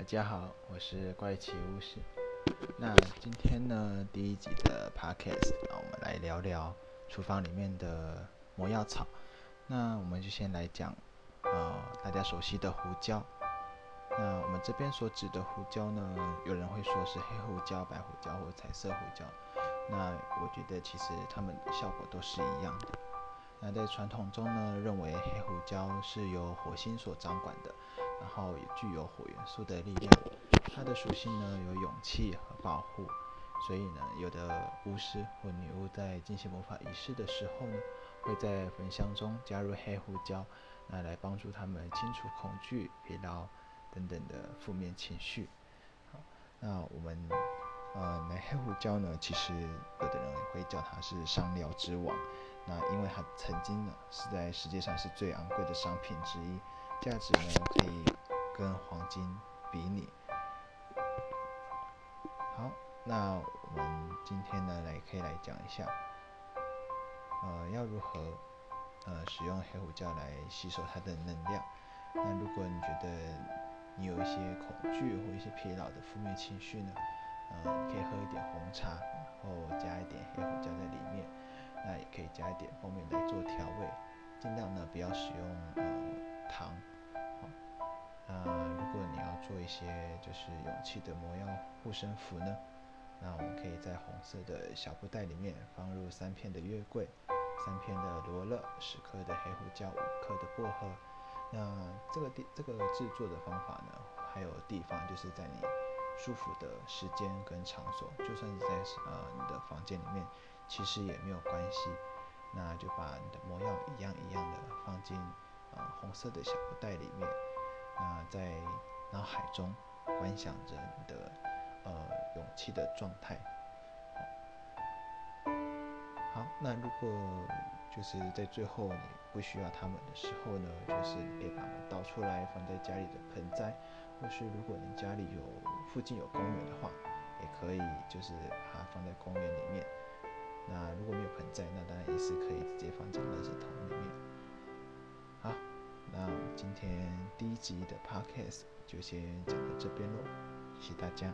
大家好，我是怪奇巫师。那今天呢，第一集的 podcast，那我们来聊聊厨房里面的魔药草。那我们就先来讲，呃，大家熟悉的胡椒。那我们这边所指的胡椒呢，有人会说是黑胡椒、白胡椒或彩色胡椒。那我觉得其实它们的效果都是一样的。那在传统中呢，认为黑胡椒是由火星所掌管的，然后也具有火元素的力量。它的属性呢有勇气和保护，所以呢，有的巫师或女巫在进行魔法仪式的时候呢，会在焚香中加入黑胡椒，那来帮助他们清除恐惧、疲劳等等的负面情绪。好，那我们呃，那黑胡椒呢，其实有的人会叫它是香料之王。那因为它曾经呢是在世界上是最昂贵的商品之一，价值呢可以跟黄金比拟。好，那我们今天呢来可以来讲一下，呃，要如何呃使用黑胡椒来吸收它的能量。那如果你觉得你有一些恐惧或一些疲劳的负面情绪呢，呃，可以喝一点红茶，然后加一点黑胡椒在里面。那也可以加一点蜂蜜来做调味，尽量呢不要使用呃糖。那如果你要做一些就是勇气的魔药护身符呢，那我们可以在红色的小布袋里面放入三片的月桂、三片的罗勒、十克的黑胡椒、五克的薄荷。那这个地这个制作的方法呢，还有地方就是在你舒服的时间跟场所，就算是在呃你的房间里面。其实也没有关系，那就把你的魔药一样一样的放进啊红色的小布袋里面，那在脑海中观想着你的呃勇气的状态。好，那如果就是在最后你不需要它们的时候呢，就是你可以把它们倒出来放在家里的盆栽，或是如果你家里有附近有公园的话，也可以就是把它放在公园里面。那如果没有盆栽，那当然也是可以直接放在垃圾桶里第一集的 podcast 就先讲到这边喽，谢谢大家。